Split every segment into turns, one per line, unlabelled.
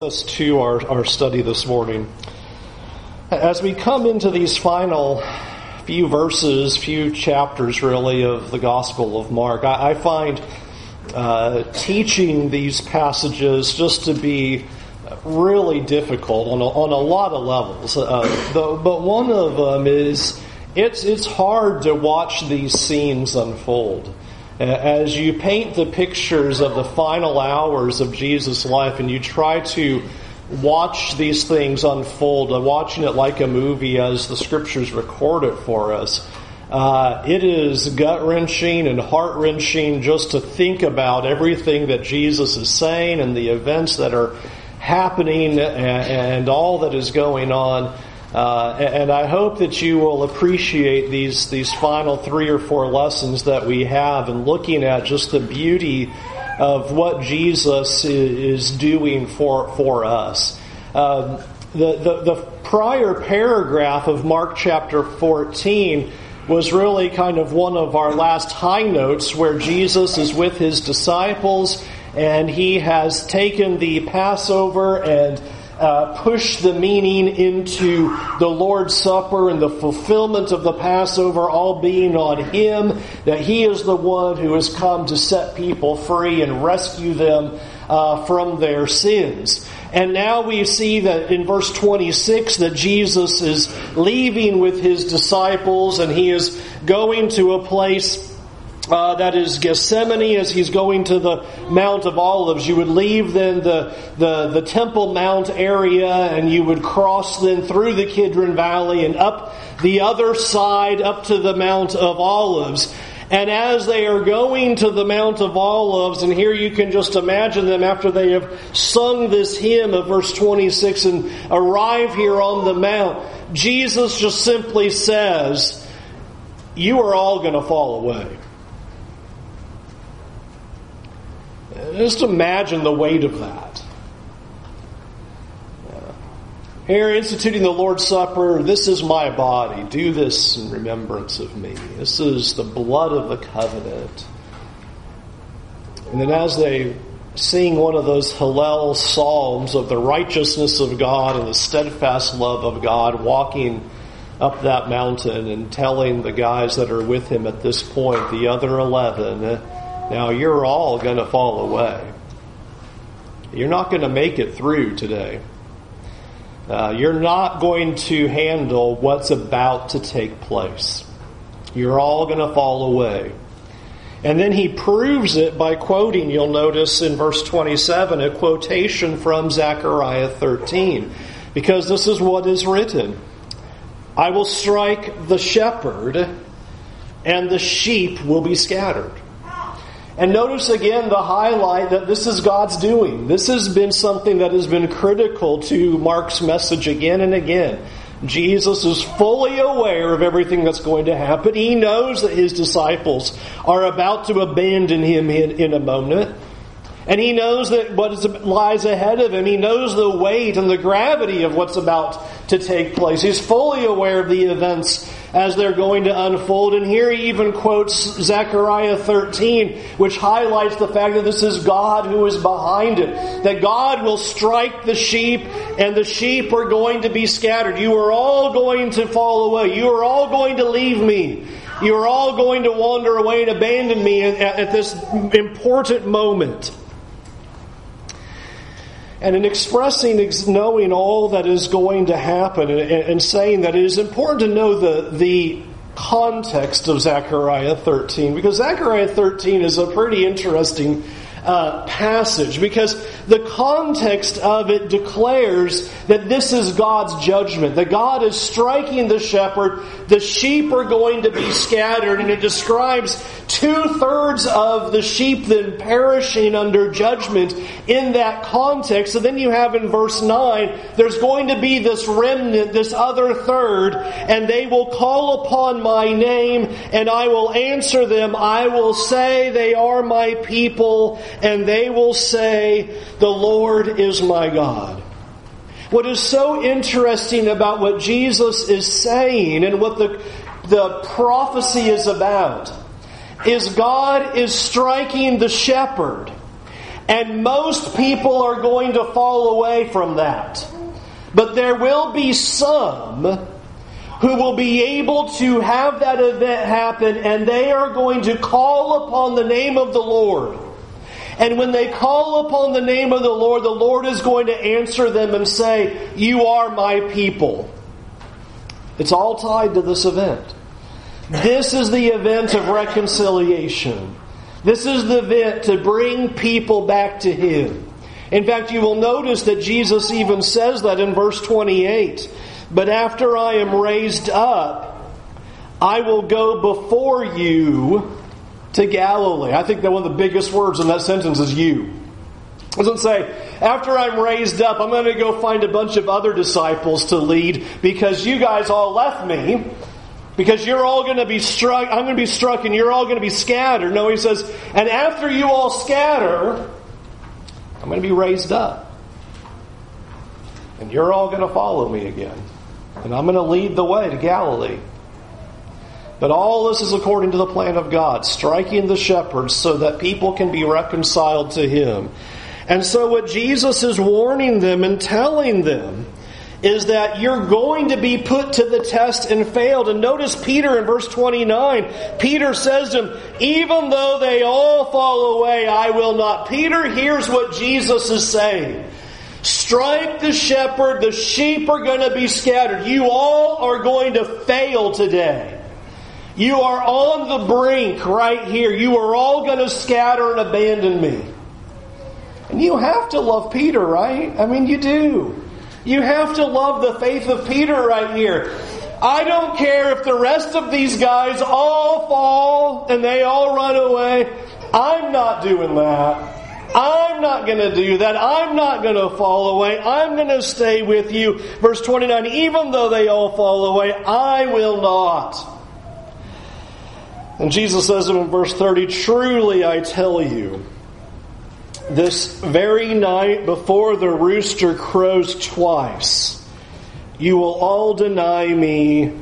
us to our, our study this morning. As we come into these final few verses, few chapters really of the Gospel of Mark, I, I find uh, teaching these passages just to be really difficult on a, on a lot of levels. Uh, the, but one of them is it's, it's hard to watch these scenes unfold as you paint the pictures of the final hours of Jesus' life and you try to watch these things unfold, uh, watching it like a movie as the scriptures record it for us, uh, it is gut wrenching and heart wrenching just to think about everything that Jesus is saying and the events that are happening and, and all that is going on. Uh, and I hope that you will appreciate these these final three or four lessons that we have and looking at just the beauty of what Jesus is doing for for us. Um, the, the, the prior paragraph of Mark chapter 14 was really kind of one of our last high notes where Jesus is with his disciples and he has taken the Passover and uh, push the meaning into the Lord's Supper and the fulfillment of the Passover all being on Him, that He is the one who has come to set people free and rescue them uh, from their sins. And now we see that in verse 26 that Jesus is leaving with His disciples and He is going to a place uh, that is Gethsemane as he's going to the Mount of Olives. You would leave then the, the, the Temple Mount area and you would cross then through the Kidron Valley and up the other side up to the Mount of Olives. And as they are going to the Mount of Olives, and here you can just imagine them after they have sung this hymn of verse 26 and arrive here on the Mount, Jesus just simply says, You are all going to fall away. Just imagine the weight of that. Here, instituting the Lord's Supper, this is my body. Do this in remembrance of me. This is the blood of the covenant. And then as they sing one of those Hallel psalms of the righteousness of God and the steadfast love of God, walking up that mountain and telling the guys that are with him at this point, the other 11, now, you're all going to fall away. You're not going to make it through today. Uh, you're not going to handle what's about to take place. You're all going to fall away. And then he proves it by quoting, you'll notice in verse 27, a quotation from Zechariah 13. Because this is what is written I will strike the shepherd, and the sheep will be scattered. And notice again the highlight that this is God's doing. This has been something that has been critical to Mark's message again and again. Jesus is fully aware of everything that's going to happen. He knows that his disciples are about to abandon him in, in a moment. And he knows that what is, lies ahead of him. He knows the weight and the gravity of what's about to take place. He's fully aware of the events as they're going to unfold. And here he even quotes Zechariah 13, which highlights the fact that this is God who is behind it. That God will strike the sheep and the sheep are going to be scattered. You are all going to fall away. You are all going to leave me. You are all going to wander away and abandon me at, this important moment. And in expressing, knowing all that is going to happen and, saying that it is important to know the, the context of Zechariah 13 because Zechariah 13 is a pretty interesting uh, passage because the context of it declares that this is God's judgment, that God is striking the shepherd, the sheep are going to be scattered, and it describes two thirds of the sheep then perishing under judgment in that context. So then you have in verse 9, there's going to be this remnant, this other third, and they will call upon my name, and I will answer them. I will say they are my people, and they will say, The Lord is my God. What is so interesting about what Jesus is saying and what the, the prophecy is about is God is striking the shepherd And most people are going to fall away from that. But there will be some who will be able to have that event happen, and they are going to call upon the name of the Lord. And when they call upon the name of the Lord, the Lord is going to answer them and say, You are my people. It's all tied to this event. This is the event of reconciliation. This is the event to bring people back to Him. In fact, you will notice that Jesus even says that in verse 28. But after I am raised up, I will go before you to Galilee. I think that one of the biggest words in that sentence is you. It doesn't say, after I'm raised up, I'm going to go find a bunch of other disciples to lead because you guys all left me. Because you're all going to be struck, I'm going to be struck and you're all going to be scattered. No, he says, and after you all scatter, I'm going to be raised up. And you're all going to follow me again. And I'm going to lead the way to Galilee. But all this is according to the plan of God, striking the shepherds so that people can be reconciled to Him. And so, what Jesus is warning them and telling them is that you're going to be put to the test and failed. And notice Peter in verse 29. Peter says to him, Even though they all fall away, I will not. Peter hears what Jesus is saying. Strike the shepherd, the sheep are going to be scattered. You all are going to fail today. You are on the brink right here. You are all going to scatter and abandon me. And you have to love Peter, right? I mean, you do. You have to love the faith of Peter right here. I don't care if the rest of these guys all fall and they all run away. I'm not doing that. I'm not going to do that. I'm not going to fall away. I'm going to stay with you. Verse 29 Even though they all fall away, I will not. And Jesus says in verse 30 Truly I tell you, this very night before the rooster crows twice, you will all deny me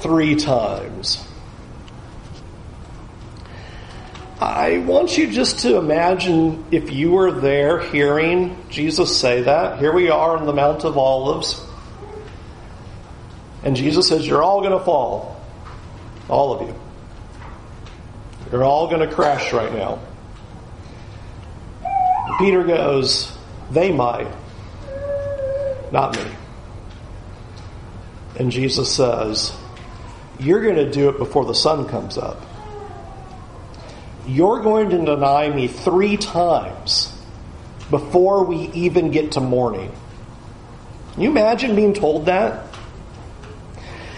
three times. I want you just to imagine if you were there hearing Jesus say that. Here we are on the Mount of Olives. And Jesus says, You're all going to fall. All of you. You're all going to crash right now. Peter goes, They might, not me. And Jesus says, You're going to do it before the sun comes up. You're going to deny me three times before we even get to morning. Can you imagine being told that?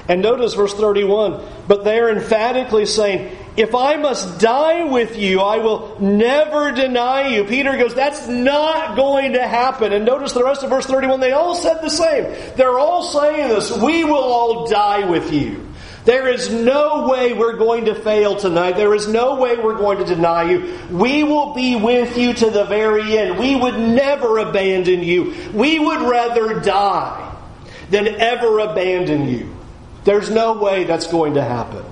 And notice verse 31 but they're emphatically saying, if I must die with you, I will never deny you. Peter goes, that's not going to happen. And notice the rest of verse 31, they all said the same. They're all saying this, we will all die with you. There is no way we're going to fail tonight. There is no way we're going to deny you. We will be with you to the very end. We would never abandon you. We would rather die than ever abandon you. There's no way that's going to happen.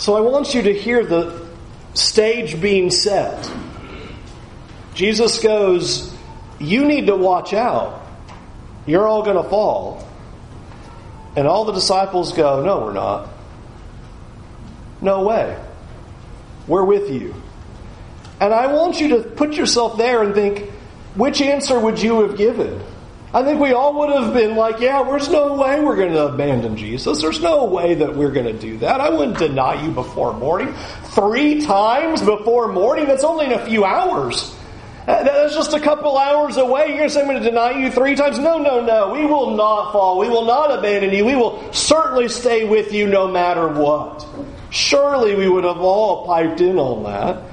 So I want you to hear the stage being set. Jesus goes, You need to watch out. You're all going to fall. And all the disciples go, No, we're not. No way. We're with you. And I want you to put yourself there and think, which answer would you have given? I think we all would have been like, yeah, there's no way we're going to abandon Jesus. There's no way that we're going to do that. I wouldn't deny you before morning. Three times before morning? That's only in a few hours. That's just a couple hours away. You're going to say I'm going to deny you three times? No, no, no. We will not fall. We will not abandon you. We will certainly stay with you no matter what. Surely we would have all piped in on that.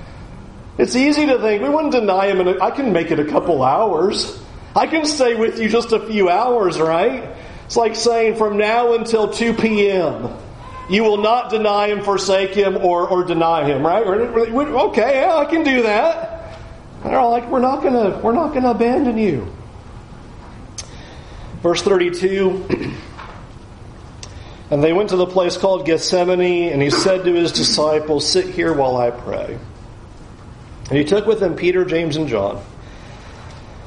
It's easy to think we wouldn't deny him. I can make it a couple hours. I can stay with you just a few hours, right? It's like saying from now until 2 p.m., you will not deny him, forsake him, or, or deny him, right? Okay, yeah, I can do that. And they're all like, we're not gonna, we're not gonna abandon you. Verse 32. And they went to the place called Gethsemane, and he said to his disciples, Sit here while I pray. And he took with him Peter, James, and John,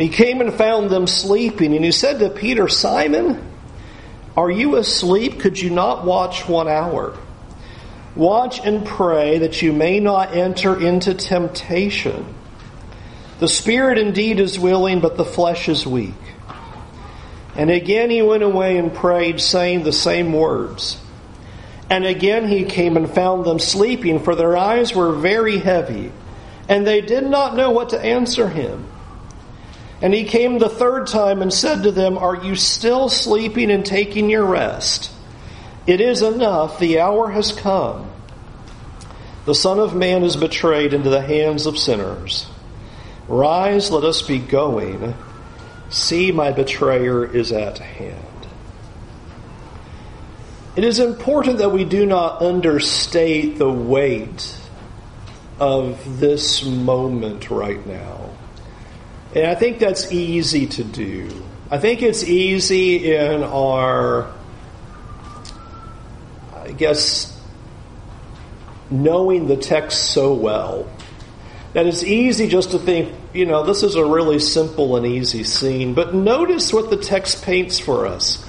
He came and found them sleeping, and he said to Peter, Simon, are you asleep? Could you not watch one hour? Watch and pray that you may not enter into temptation. The spirit indeed is willing, but the flesh is weak. And again he went away and prayed, saying the same words. And again he came and found them sleeping, for their eyes were very heavy and they did not know what to answer him. And he came the third time and said to them, Are you still sleeping and taking your rest? It is enough, the hour has come. The Son of Man is betrayed into the hands of sinners. Rise, let us be going. See, my betrayer is at hand. It is important that we do not understate the weight of this moment right now. And I think that's easy to do. I think it's easy in our, I guess, knowing the text so well that it's easy just to think, you know, this is a really simple and easy scene. But notice what the text paints for us.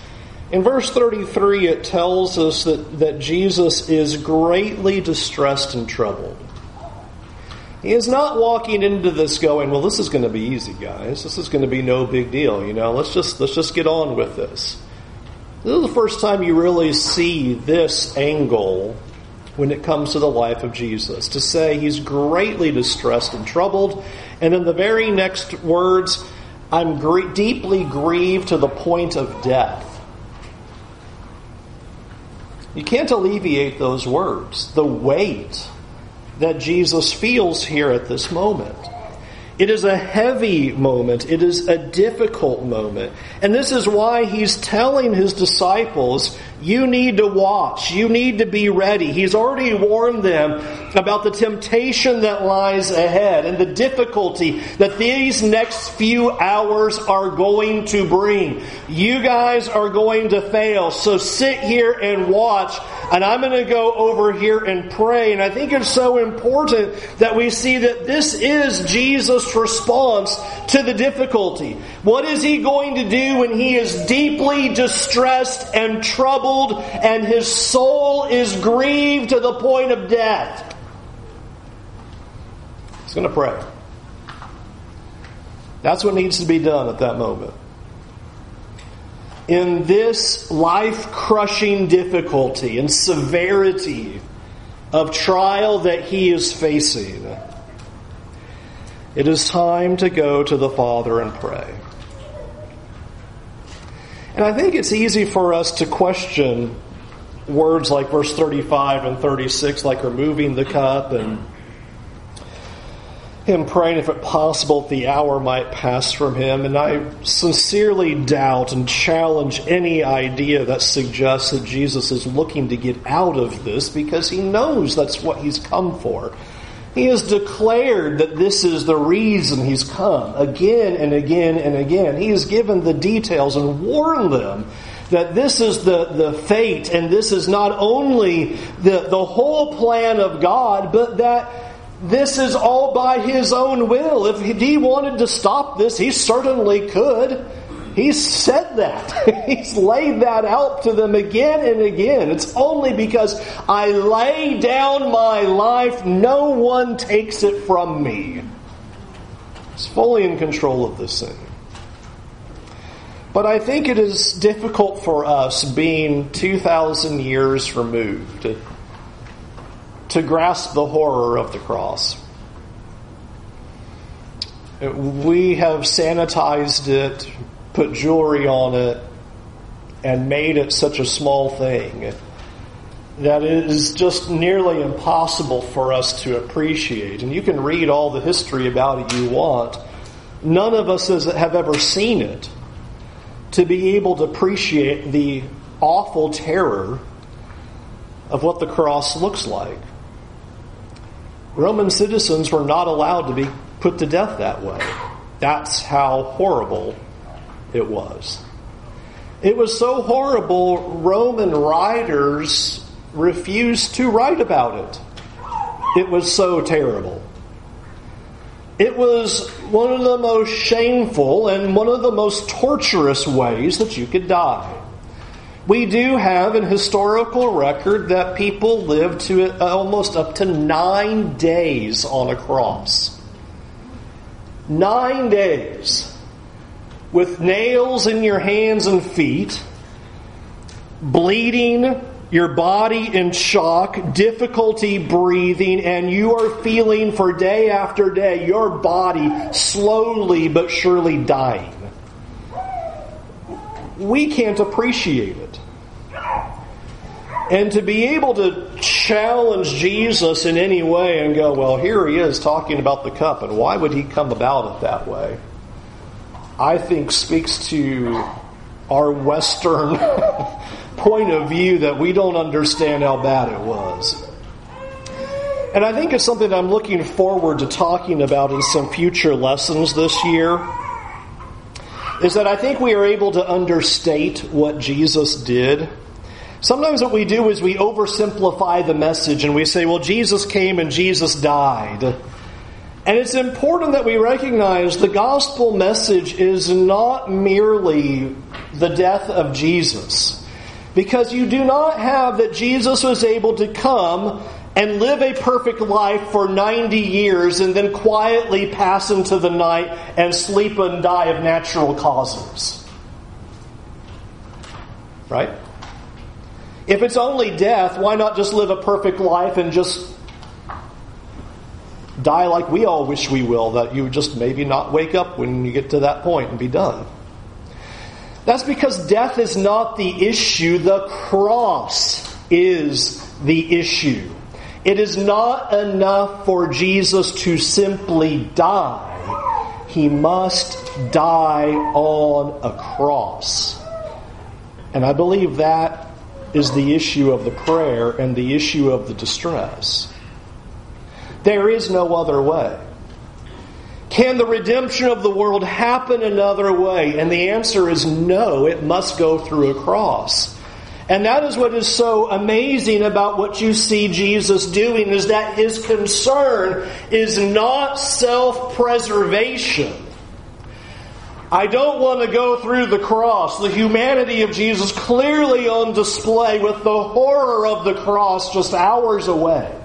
In verse 33, it tells us that, that Jesus is greatly distressed and troubled. He is not walking into this going, well, this is going to be easy, guys. This is going to be no big deal. You know, let's just let's just get on with this. This is the first time you really see this angle when it comes to the life of Jesus. To say he's greatly distressed and troubled, and in the very next words, I'm gr- deeply grieved to the point of death. You can't alleviate those words. The weight that Jesus feels here at this moment. It is a heavy moment. It is a difficult moment. And this is why he's telling his disciples, you need to watch. You need to be ready. He's already warned them about the temptation that lies ahead and the difficulty that these next few hours are going to bring. You guys are going to fail. So sit here and watch. And I'm going to go over here and pray. And I think it's so important that we see that this is Jesus' response to the difficulty. What is he going to do when he is deeply distressed and troubled? And his soul is grieved to the point of death. He's going to pray. That's what needs to be done at that moment. In this life crushing difficulty and severity of trial that he is facing, it is time to go to the Father and pray. And I think it's easy for us to question words like verse 35 and 36, like removing the cup and him praying if it possible the hour might pass from him. And I sincerely doubt and challenge any idea that suggests that Jesus is looking to get out of this because he knows that's what he's come for. He has declared that this is the reason he's come again and again and again. He has given the details and warned them that this is the, the fate and this is not only the, the whole plan of God, but that this is all by his own will. If he wanted to stop this, he certainly could. He's said that. He's laid that out to them again and again. It's only because I lay down my life, no one takes it from me. He's fully in control of this thing. But I think it is difficult for us, being 2,000 years removed, to, to grasp the horror of the cross. We have sanitized it, put jewelry on it and made it such a small thing that it is just nearly impossible for us to appreciate. And you can read all the history about it you want. None of us have ever seen it to be able to appreciate the awful terror of what the cross looks like. Roman citizens were not allowed to be put to death that way. That's how horrible it was. It was so horrible, Roman writers refused to write about it. It was so terrible. It was one of the most shameful and one of the most torturous ways that you could die. We do have an historical record that people lived to uh, almost up to nine days on a cross. Nine days with nails in your hands and feet, bleeding, your body in shock, difficulty breathing, and you are feeling for day after day your body slowly but surely dying. We can't appreciate it. And to be able to challenge Jesus in any way and go, well, here he is talking about the cup, and why would he come about it that way? I think speaks to our Western point of view that we don't understand how bad it was. And I think it's something I'm looking forward to talking about in some future lessons this year. Is that I think we are able to understate what Jesus did. Sometimes what we do is we oversimplify the message and we say, well, Jesus came and Jesus died. And it's important that we recognize the gospel message is not merely the death of Jesus. Because you do not have that Jesus was able to come and live a perfect life for 90 years and then quietly pass into the night and sleep and die of natural causes. Right? If it's only death, why not just live a perfect life and just die like we all wish we will, that you would just maybe not wake up when you get to that point and be done? That's because death is not the issue, the cross is the issue. It is not enough for Jesus to simply die. He must die on a cross. And I believe that is the issue of the prayer and the issue of the distress. There is no other way. Can the redemption of the world happen another way? And the answer is no, it must go through a cross. And that is what is so amazing about what you see Jesus doing is that his concern is not self-preservation. I don't want to go through the cross. The humanity of Jesus clearly on display with the horror of the cross just hours away.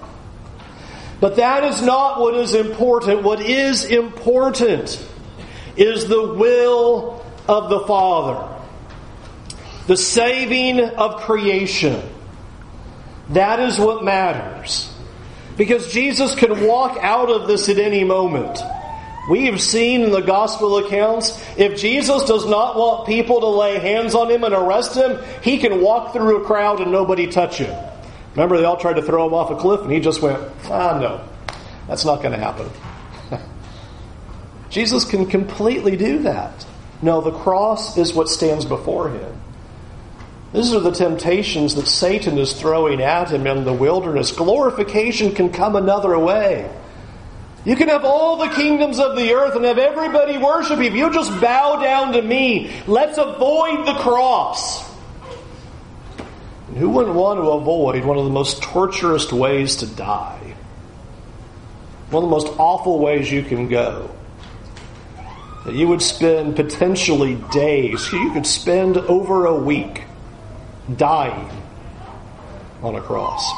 But that is not what is important. What is important is the will of the Father, the saving of creation. That is what matters. Because Jesus can walk out of this at any moment. We have seen in the gospel accounts, if Jesus does not want people to lay hands on him and arrest him, he can walk through a crowd and nobody touch him. Remember, they all tried to throw him off a cliff, and he just went, ah, no, that's not going to happen. Jesus can completely do that. No, the cross is what stands before him. These are the temptations that Satan is throwing at him in the wilderness. Glorification can come another way. You can have all the kingdoms of the earth and have everybody worship you. If you just bow down to me, let's avoid the cross. Who wouldn't want to avoid one of the most torturous ways to die? One of the most awful ways you can go. That you would spend potentially days, you could spend over a week dying on a cross.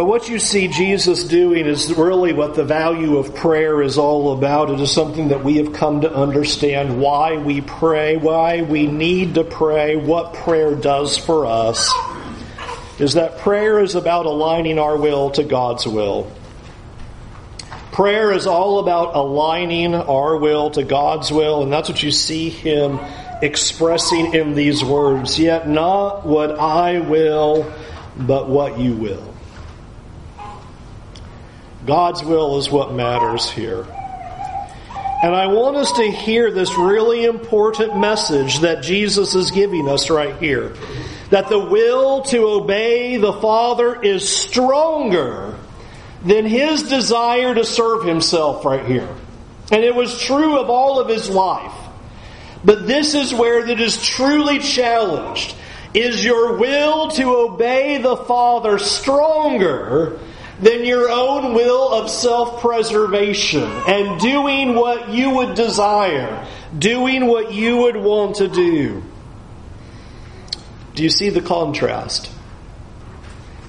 But what you see Jesus doing is really what the value of prayer is all about. It is something that we have come to understand why we pray, why we need to pray, what prayer does for us. Is that prayer is about aligning our will to God's will. Prayer is all about aligning our will to God's will, and that's what you see him expressing in these words. Yet not what I will, but what you will. God's will is what matters here. And I want us to hear this really important message that Jesus is giving us right here. That the will to obey the Father is stronger than his desire to serve himself right here. And it was true of all of his life. But this is where it is truly challenged. Is your will to obey the Father stronger than your own will of self preservation and doing what you would desire, doing what you would want to do? Do you see the contrast?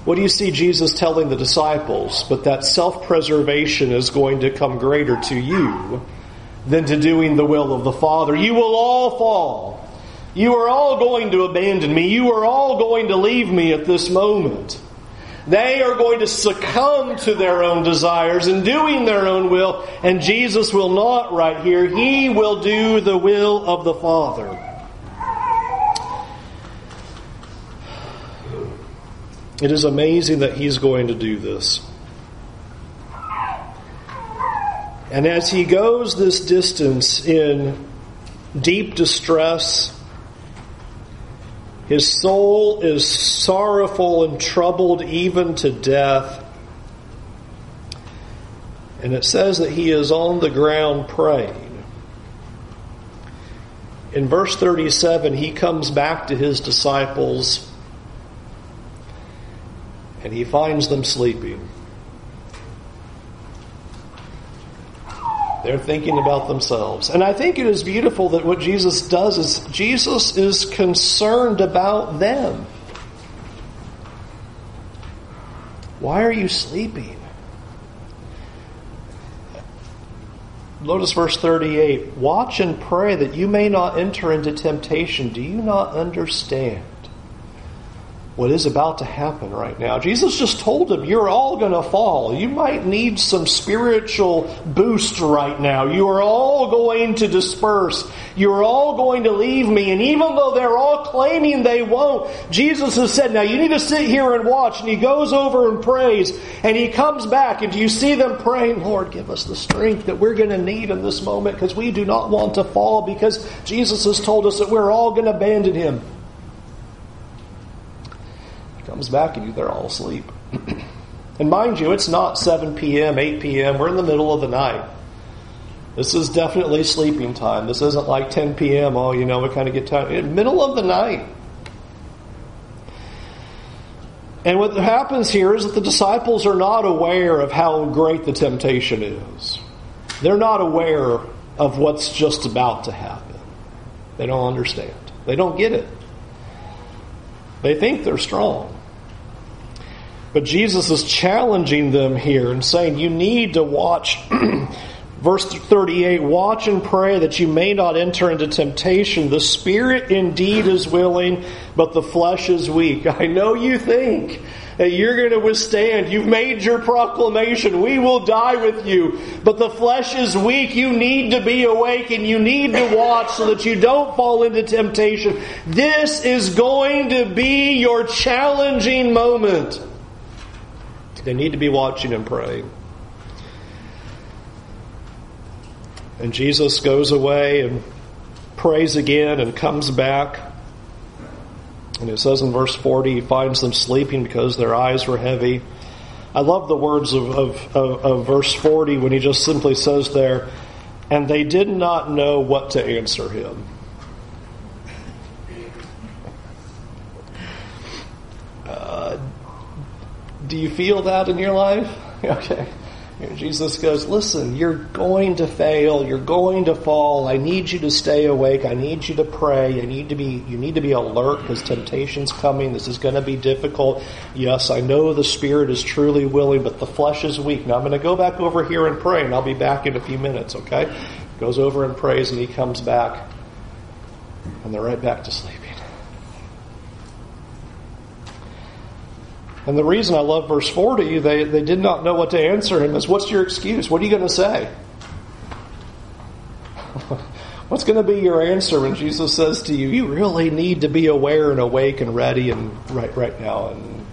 What do you see Jesus telling the disciples? But that self preservation is going to come greater to you than to doing the will of the Father. You will all fall. You are all going to abandon me. You are all going to leave me at this moment. They are going to succumb to their own desires and doing their own will, and Jesus will not right here. He will do the will of the Father. It is amazing that he's going to do this. And as he goes this distance in deep distress, his soul is sorrowful and troubled even to death. And it says that he is on the ground praying. In verse 37, he comes back to his disciples and he finds them sleeping. They're thinking about themselves. And I think it is beautiful that what Jesus does is Jesus is concerned about them. Why are you sleeping? Notice verse 38 Watch and pray that you may not enter into temptation. Do you not understand? What is about to happen right now. Jesus just told them, You're all going to fall. You might need some spiritual boost right now. You are all going to disperse. You're all going to leave me. And even though they're all claiming they won't, Jesus has said, Now you need to sit here and watch. And he goes over and prays. And he comes back. And you see them praying, Lord, give us the strength that we're going to need in this moment because we do not want to fall because Jesus has told us that we're all going to abandon him comes back and you, they're all asleep. and mind you, it's not 7 p.m., 8 p.m., we're in the middle of the night. This is definitely sleeping time. This isn't like 10 p.m., oh, you know, we kind of get tired. Middle of the night. And what happens here is that the disciples are not aware of how great the temptation is. They're not aware of what's just about to happen. They don't understand. They don't get it. They think they're strong. But Jesus is challenging them here and saying, You need to watch. Verse 38 Watch and pray that you may not enter into temptation. The spirit indeed is willing, but the flesh is weak. I know you think that you're going to withstand. You've made your proclamation. We will die with you. But the flesh is weak. You need to be awake and you need to watch so that you don't fall into temptation. This is going to be your challenging moment. They need to be watching and praying. And Jesus goes away and prays again and comes back. And it says in verse 40, he finds them sleeping because their eyes were heavy. I love the words of, of, of, of verse 40 when he just simply says there, and they did not know what to answer him. Do you feel that in your life? Okay. Jesus goes, listen, you're going to fail. You're going to fall. I need you to stay awake. I need you to pray. I need to be, you need to be alert because temptation's coming. This is going to be difficult. Yes, I know the spirit is truly willing, but the flesh is weak. Now I'm going to go back over here and pray and I'll be back in a few minutes, okay? Goes over and prays and he comes back and they're right back to sleeping. And the reason I love verse 40, they, they did not know what to answer him, is what's your excuse? What are you going to say? What's going to be your answer when Jesus says to you, you really need to be aware and awake and ready and right right now and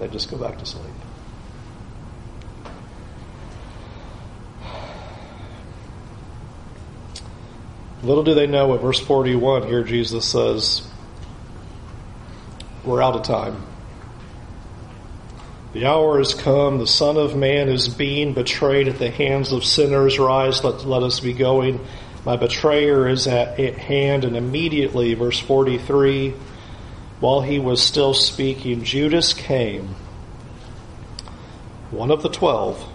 they just go back to sleep. Little do they know at verse 41 here Jesus says, We're out of time. The hour has come. The Son of Man is being betrayed at the hands of sinners. Rise, let, let us be going. My betrayer is at, at hand. And immediately, verse 43, while he was still speaking, Judas came, one of the twelve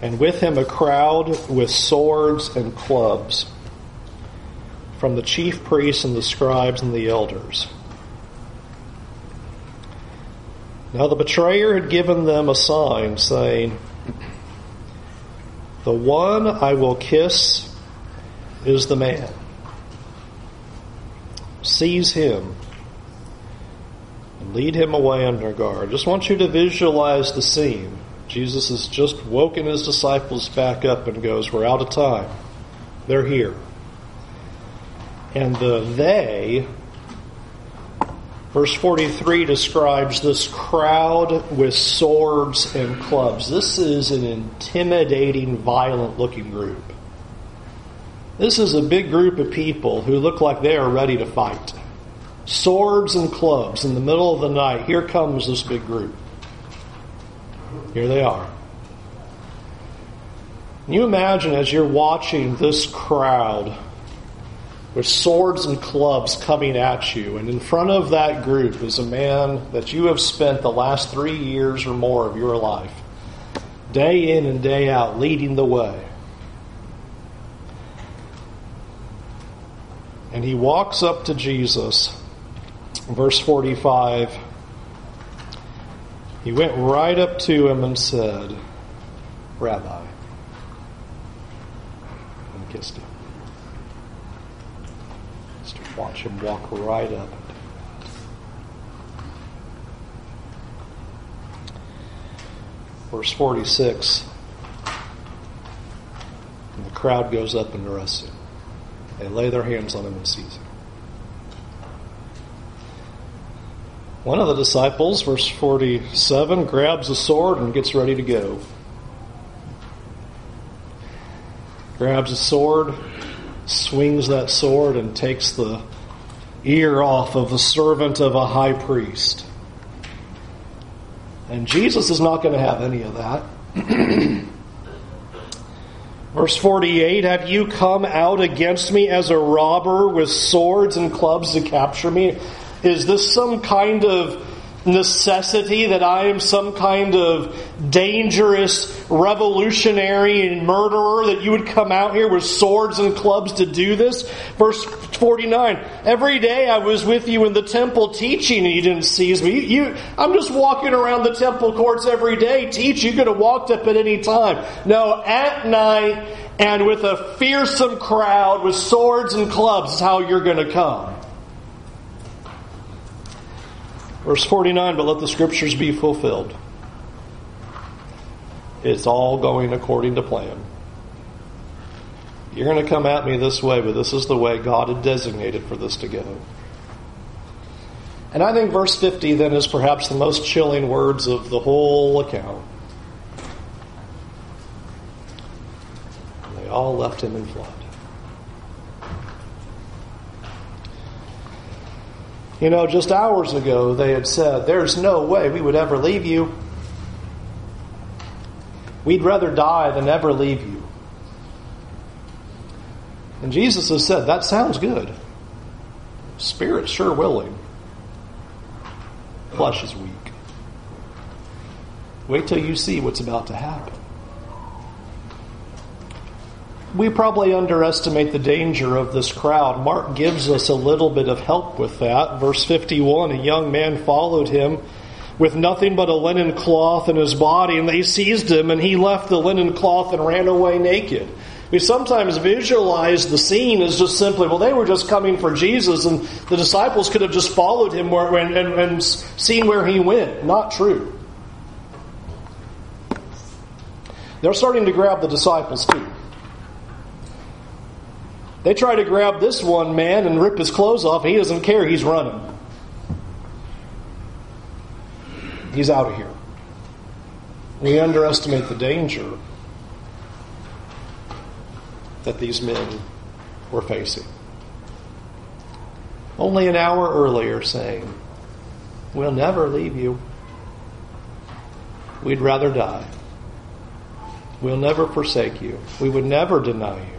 and with him a crowd with swords and clubs from the chief priests and the scribes and the elders. Now the betrayer had given them a sign, saying, The one I will kiss is the man. Seize him and lead him away under guard. Just want you to visualize the scene. Jesus has just woken his disciples back up and goes, We're out of time. They're here. And the they, verse 43 describes this crowd with swords and clubs. This is an intimidating, violent looking group. This is a big group of people who look like they are ready to fight. Swords and clubs in the middle of the night. Here comes this big group. Here they are. Can you imagine as you're watching this crowd with swords and clubs coming at you, and in front of that group is a man that you have spent the last three years or more of your life, day in and day out, leading the way. And he walks up to Jesus, verse 45 he went right up to him and said, Rabbi, and kissed him. Just to watch him walk right up. Verse 46 and the crowd goes up and arrests him. They lay their hands on him and seize him. One of the disciples, verse 47, grabs a sword and gets ready to go. Grabs a sword, swings that sword, and takes the ear off of the servant of a high priest. And Jesus is not going to have any of that. Verse 48 Have you come out against me as a robber with swords and clubs to capture me? Is this some kind of necessity that I am some kind of dangerous revolutionary and murderer that you would come out here with swords and clubs to do this? Verse 49. Every day I was with you in the temple teaching and you didn't seize me. You, I'm just walking around the temple courts every day teaching. You could have walked up at any time. No, at night and with a fearsome crowd with swords and clubs is how you're going to come. Verse 49, but let the scriptures be fulfilled. It's all going according to plan. You're going to come at me this way, but this is the way God had designated for this to go. And I think verse 50 then is perhaps the most chilling words of the whole account. They all left him in fled. You know, just hours ago they had said, There's no way we would ever leave you. We'd rather die than ever leave you. And Jesus has said, That sounds good. Spirit's sure willing. Flesh is weak. Wait till you see what's about to happen we probably underestimate the danger of this crowd. Mark gives us a little bit of help with that. Verse 51 A young man followed him with nothing but a linen cloth in his body, and they seized him, and he left the linen cloth and ran away naked. We sometimes visualize the scene as just simply, well, they were just coming for Jesus, and the disciples could have just followed him and, and, and seen where he went. Not true. They're starting to grab the disciples too. They try to grab this one man and rip his clothes off. He doesn't care. He's running. He's out of here. We underestimate the danger that these men were facing. Only an hour earlier, saying, We'll never leave you. We'd rather die. We'll never forsake you. We would never deny you.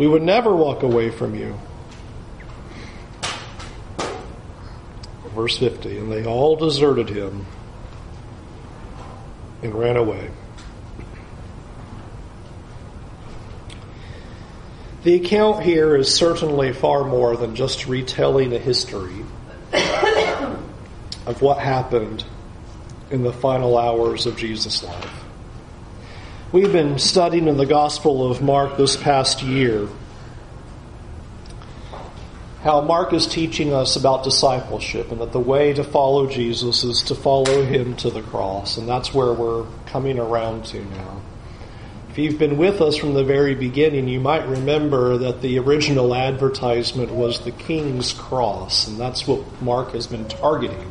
We would never walk away from you. Verse 50 And they all deserted him and ran away. The account here is certainly far more than just retelling a history of what happened in the final hours of Jesus' life. We've been studying in the Gospel of Mark this past year how Mark is teaching us about discipleship and that the way to follow Jesus is to follow him to the cross. And that's where we're coming around to now. If you've been with us from the very beginning, you might remember that the original advertisement was the King's Cross, and that's what Mark has been targeting.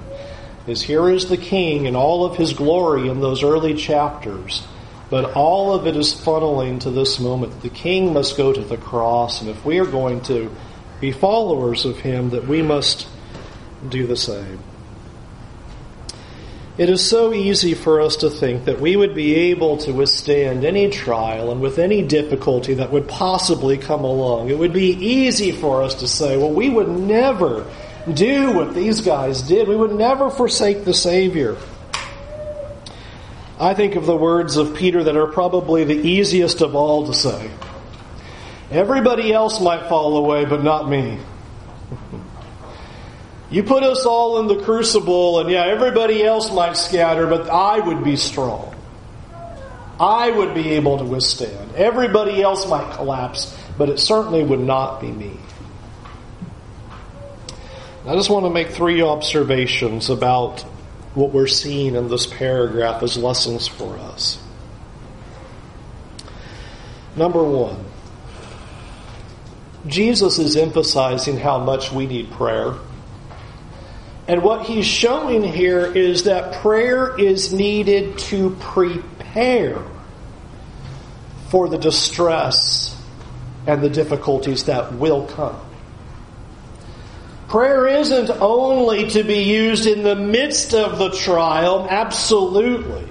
Is here is the King in all of his glory in those early chapters. But all of it is funneling to this moment. The king must go to the cross, and if we are going to be followers of him, that we must do the same. It is so easy for us to think that we would be able to withstand any trial and with any difficulty that would possibly come along. It would be easy for us to say, well, we would never do what these guys did. We would never forsake the Savior. I think of the words of Peter that are probably the easiest of all to say. Everybody else might fall away, but not me. You put us all in the crucible, and yeah, everybody else might scatter, but I would be strong. I would be able to withstand. Everybody else might collapse, but it certainly would not be me. I just want to make three observations about what we're seeing in this paragraph as lessons for us. Number one, Jesus is emphasizing how much we need prayer. And what he's showing here is that prayer is needed to prepare for the distress and the difficulties that will come. Prayer isn't only to be used in the midst of the trial, absolutely.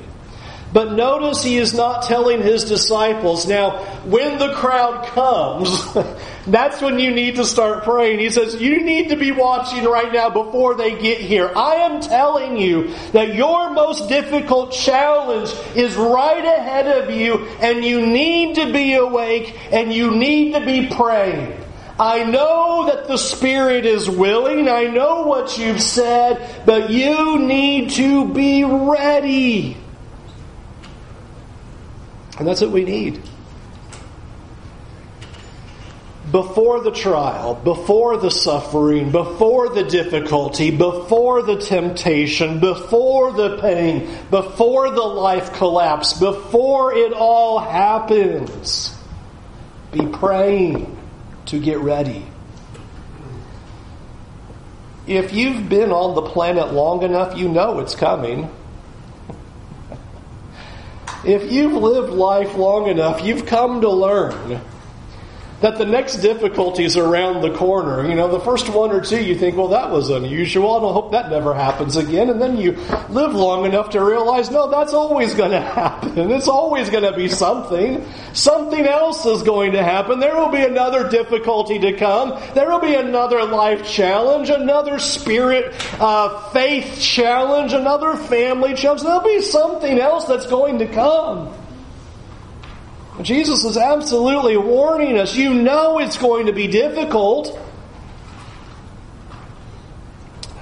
But notice he is not telling his disciples, now, when the crowd comes, that's when you need to start praying. He says, you need to be watching right now before they get here. I am telling you that your most difficult challenge is right ahead of you, and you need to be awake, and you need to be praying. I know that the Spirit is willing. I know what you've said, but you need to be ready. And that's what we need. Before the trial, before the suffering, before the difficulty, before the temptation, before the pain, before the life collapse, before it all happens, be praying to get ready. If you've been on the planet long enough, you know it's coming. If you've lived life long enough, you've come to learn that the next difficulty is around the corner. You know, the first one or two you think, well, that was unusual. And I hope that never happens again. And then you live long enough to realize, no, that's always going to happen. It's always going to be something. Something else is going to happen. There will be another difficulty to come. There will be another life challenge, another spirit uh, faith challenge, another family challenge. There'll be something else that's going to come. Jesus is absolutely warning us. You know it's going to be difficult.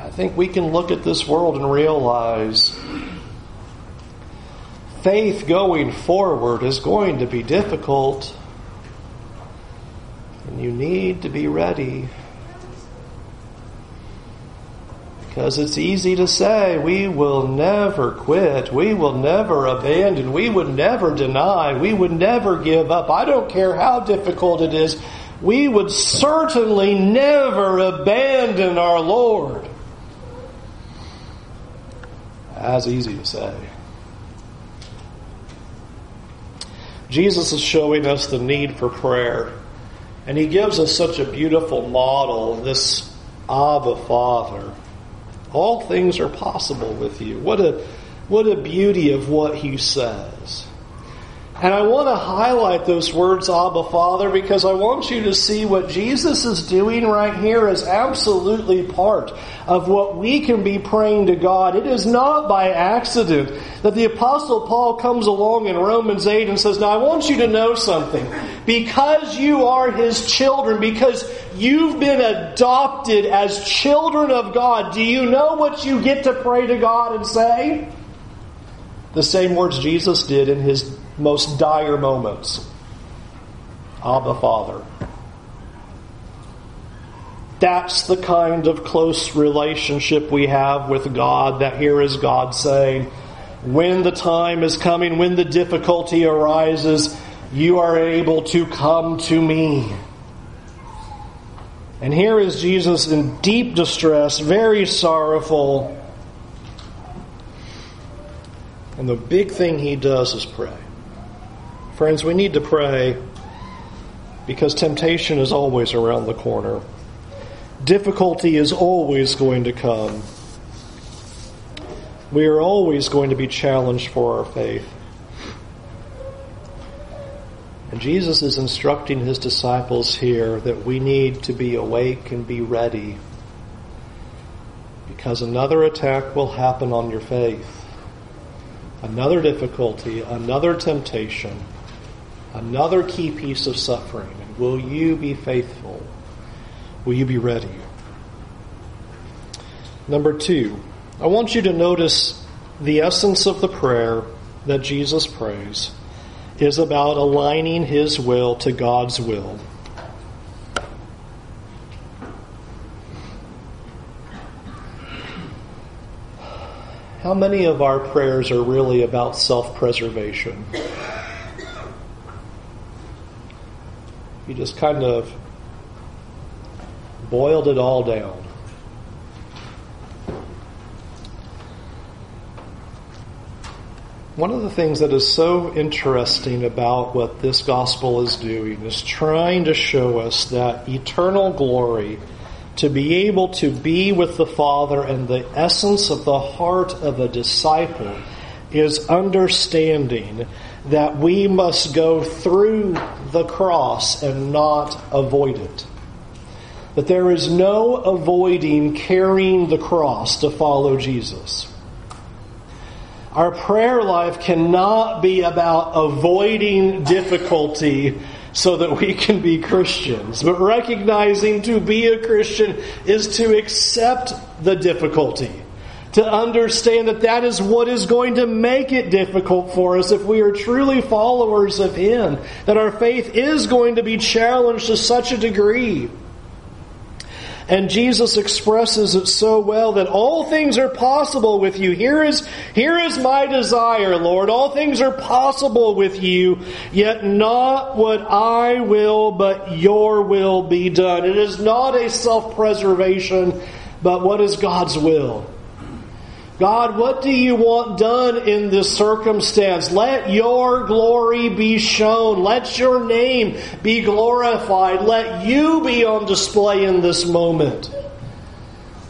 I think we can look at this world and realize faith going forward is going to be difficult. And you need to be ready. Because it's easy to say, we will never quit, we will never abandon, we would never deny, we would never give up. I don't care how difficult it is, we would certainly never abandon our Lord. As easy to say. Jesus is showing us the need for prayer. And he gives us such a beautiful model, this Abba Father. All things are possible with you. What a, what a beauty of what he says. And I want to highlight those words, Abba Father, because I want you to see what Jesus is doing right here is absolutely part of what we can be praying to God. It is not by accident that the Apostle Paul comes along in Romans 8 and says, Now I want you to know something. Because you are his children, because you've been adopted as children of God, do you know what you get to pray to God and say? The same words Jesus did in his most dire moments. Abba, Father. That's the kind of close relationship we have with God, that here is God saying, when the time is coming, when the difficulty arises, you are able to come to me. And here is Jesus in deep distress, very sorrowful. And the big thing he does is pray. Friends, we need to pray because temptation is always around the corner. Difficulty is always going to come. We are always going to be challenged for our faith. And Jesus is instructing his disciples here that we need to be awake and be ready because another attack will happen on your faith. Another difficulty, another temptation another key piece of suffering. And will you be faithful? Will you be ready? Number two, I want you to notice the essence of the prayer that Jesus prays is about aligning his will to God's will. How many of our prayers are really about self preservation? You just kind of boiled it all down. One of the things that is so interesting about what this gospel is doing is trying to show us that eternal glory, to be able to be with the Father and the essence of the heart of a disciple, is understanding that we must go through the cross and not avoid it. That there is no avoiding carrying the cross to follow Jesus. Our prayer life cannot be about avoiding difficulty so that we can be Christians, but recognizing to be a Christian is to accept the difficulty to understand that that is what is going to make it difficult for us if we are truly followers of Him, that our faith is going to be challenged to such a degree. And Jesus expresses it so well that all things are possible with you. Here is, here is my desire, Lord. All things are possible with you, yet not what I will, but your will be done. It is not a self-preservation, but what is God's will. God, what do you want done in this circumstance? Let your glory be shown. Let your name be glorified. Let you be on display in this moment.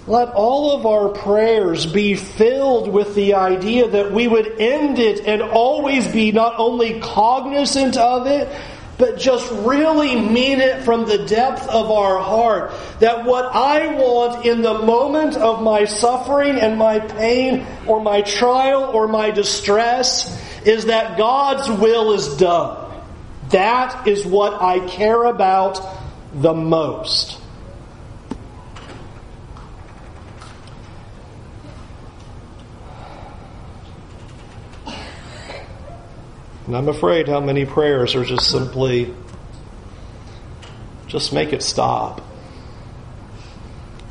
Let all of our prayers be filled with the idea that we would end it and always be not only cognizant of it, but just really mean it from the depth of our heart. That what I want in the moment of my suffering and my pain or my trial or my distress is that God's will is done. That is what I care about the most. And I'm afraid how many prayers are just simply just make it stop.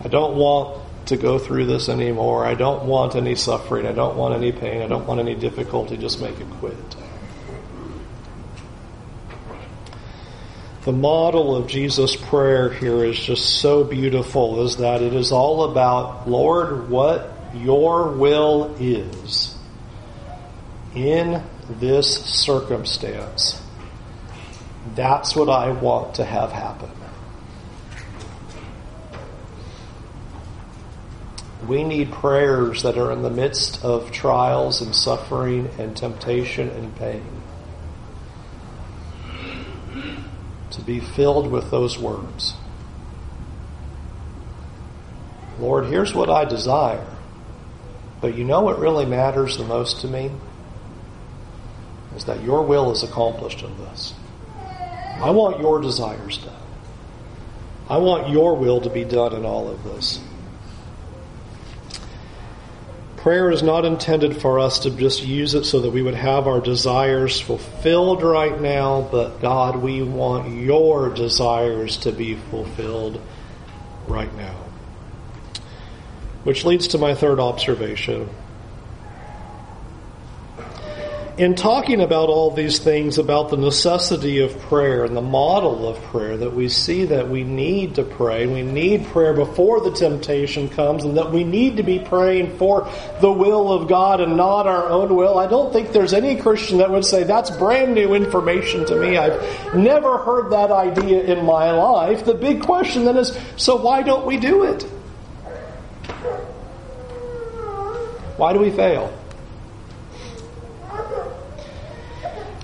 I don't want to go through this anymore. I don't want any suffering. I don't want any pain. I don't want any difficulty. Just make it quit. The model of Jesus' prayer here is just so beautiful, is that it is all about, Lord, what your will is in this circumstance. That's what I want to have happen. We need prayers that are in the midst of trials and suffering and temptation and pain. To be filled with those words. Lord, here's what I desire. But you know what really matters the most to me? Is that your will is accomplished in this. I want your desires done. I want your will to be done in all of this. Prayer is not intended for us to just use it so that we would have our desires fulfilled right now, but God, we want your desires to be fulfilled right now. Which leads to my third observation in talking about all these things about the necessity of prayer and the model of prayer, that we see that we need to pray, we need prayer before the temptation comes, and that we need to be praying for the will of God and not our own will. I don't think there's any Christian that would say that's brand new information to me. I've never heard that idea in my life. The big question then is so why don't we do it? Why do we fail?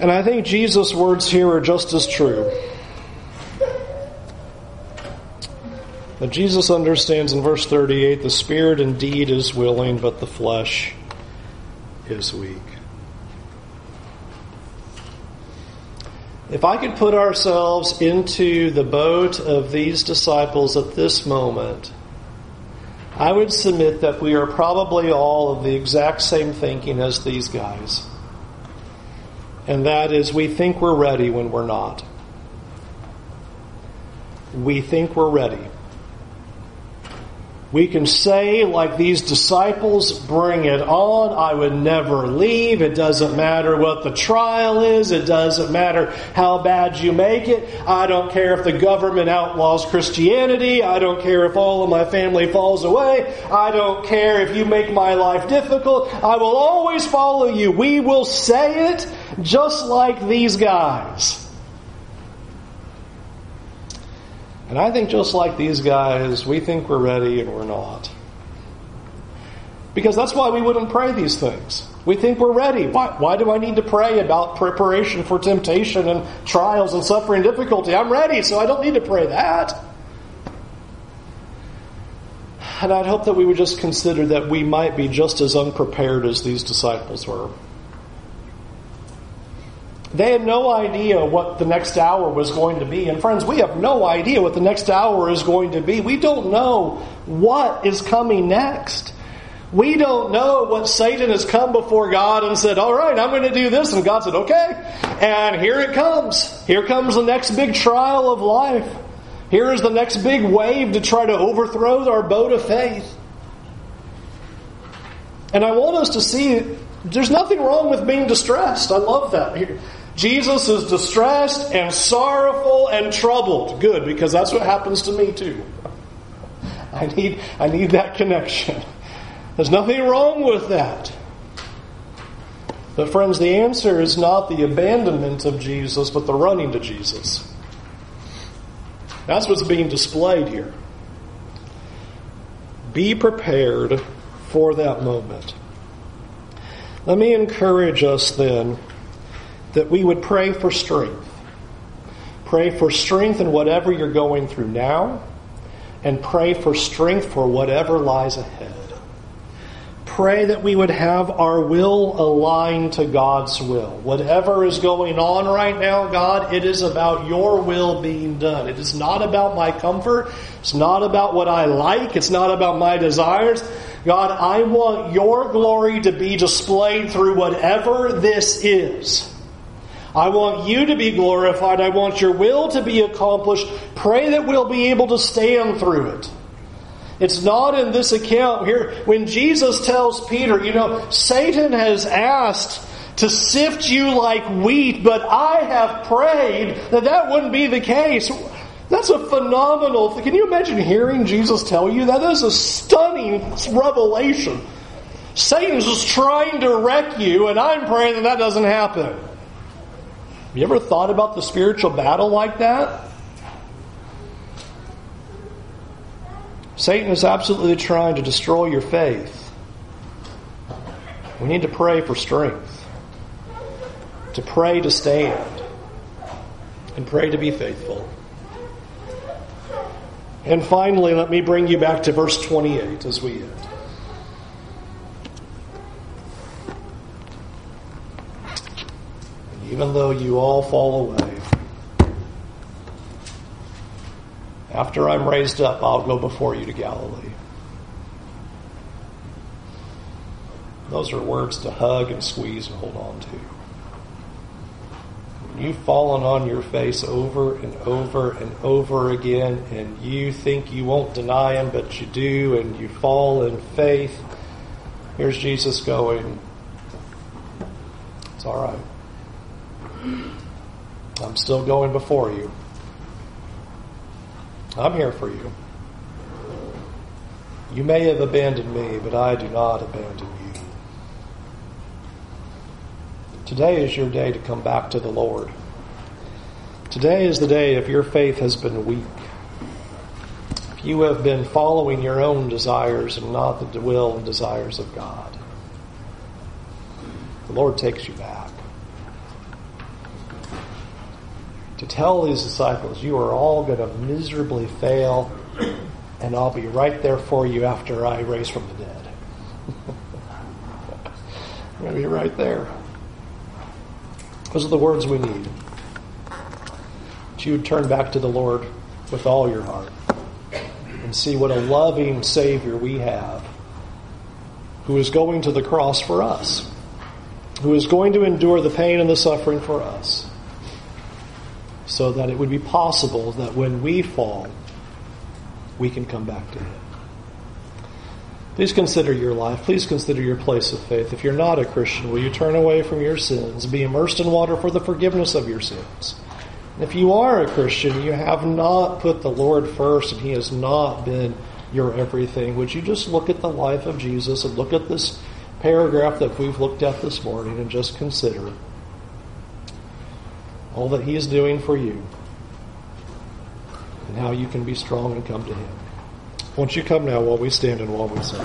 And I think Jesus' words here are just as true. That Jesus understands in verse 38 the spirit indeed is willing, but the flesh is weak. If I could put ourselves into the boat of these disciples at this moment, I would submit that we are probably all of the exact same thinking as these guys and that is we think we're ready when we're not. We think we're ready. We can say, like these disciples, bring it on. I would never leave. It doesn't matter what the trial is. It doesn't matter how bad you make it. I don't care if the government outlaws Christianity. I don't care if all of my family falls away. I don't care if you make my life difficult. I will always follow you. We will say it just like these guys. And I think just like these guys, we think we're ready and we're not. Because that's why we wouldn't pray these things. We think we're ready. Why, why do I need to pray about preparation for temptation and trials and suffering and difficulty? I'm ready, so I don't need to pray that. And I'd hope that we would just consider that we might be just as unprepared as these disciples were. They had no idea what the next hour was going to be. And friends, we have no idea what the next hour is going to be. We don't know what is coming next. We don't know what Satan has come before God and said, All right, I'm going to do this. And God said, Okay. And here it comes. Here comes the next big trial of life. Here is the next big wave to try to overthrow our boat of faith. And I want us to see there's nothing wrong with being distressed. I love that. Jesus is distressed and sorrowful and troubled. Good, because that's what happens to me too. I need, I need that connection. There's nothing wrong with that. But, friends, the answer is not the abandonment of Jesus, but the running to Jesus. That's what's being displayed here. Be prepared for that moment. Let me encourage us then that we would pray for strength. Pray for strength in whatever you're going through now, and pray for strength for whatever lies ahead. Pray that we would have our will aligned to God's will. Whatever is going on right now, God, it is about your will being done. It is not about my comfort. It's not about what I like. It's not about my desires. God, I want your glory to be displayed through whatever this is. I want you to be glorified. I want your will to be accomplished. Pray that we'll be able to stand through it. It's not in this account here. When Jesus tells Peter, you know, Satan has asked to sift you like wheat, but I have prayed that that wouldn't be the case. That's a phenomenal thing. Can you imagine hearing Jesus tell you that? That is a stunning revelation. Satan's just trying to wreck you, and I'm praying that that doesn't happen. Have you ever thought about the spiritual battle like that? Satan is absolutely trying to destroy your faith. We need to pray for strength, to pray to stand, and pray to be faithful. And finally, let me bring you back to verse 28 as we end. Even though you all fall away, after I'm raised up, I'll go before you to Galilee. Those are words to hug and squeeze and hold on to. When You've fallen on your face over and over and over again, and you think you won't deny Him, but you do, and you fall in faith. Here's Jesus going, It's all right. I'm still going before you. I'm here for you. You may have abandoned me, but I do not abandon you. Today is your day to come back to the Lord. Today is the day if your faith has been weak. If you have been following your own desires and not the will and desires of God. The Lord takes you back. To tell these disciples, you are all going to miserably fail, and I'll be right there for you after I raise from the dead. I'm going to be right there. Those are the words we need. That you would turn back to the Lord with all your heart and see what a loving Savior we have who is going to the cross for us, who is going to endure the pain and the suffering for us, so that it would be possible that when we fall, we can come back to Him. Please consider your life. Please consider your place of faith. If you're not a Christian, will you turn away from your sins, be immersed in water for the forgiveness of your sins? If you are a Christian, you have not put the Lord first and He has not been your everything. Would you just look at the life of Jesus and look at this paragraph that we've looked at this morning and just consider all that He is doing for you and how you can be strong and come to Him. Won't you come now while we stand and while we sing?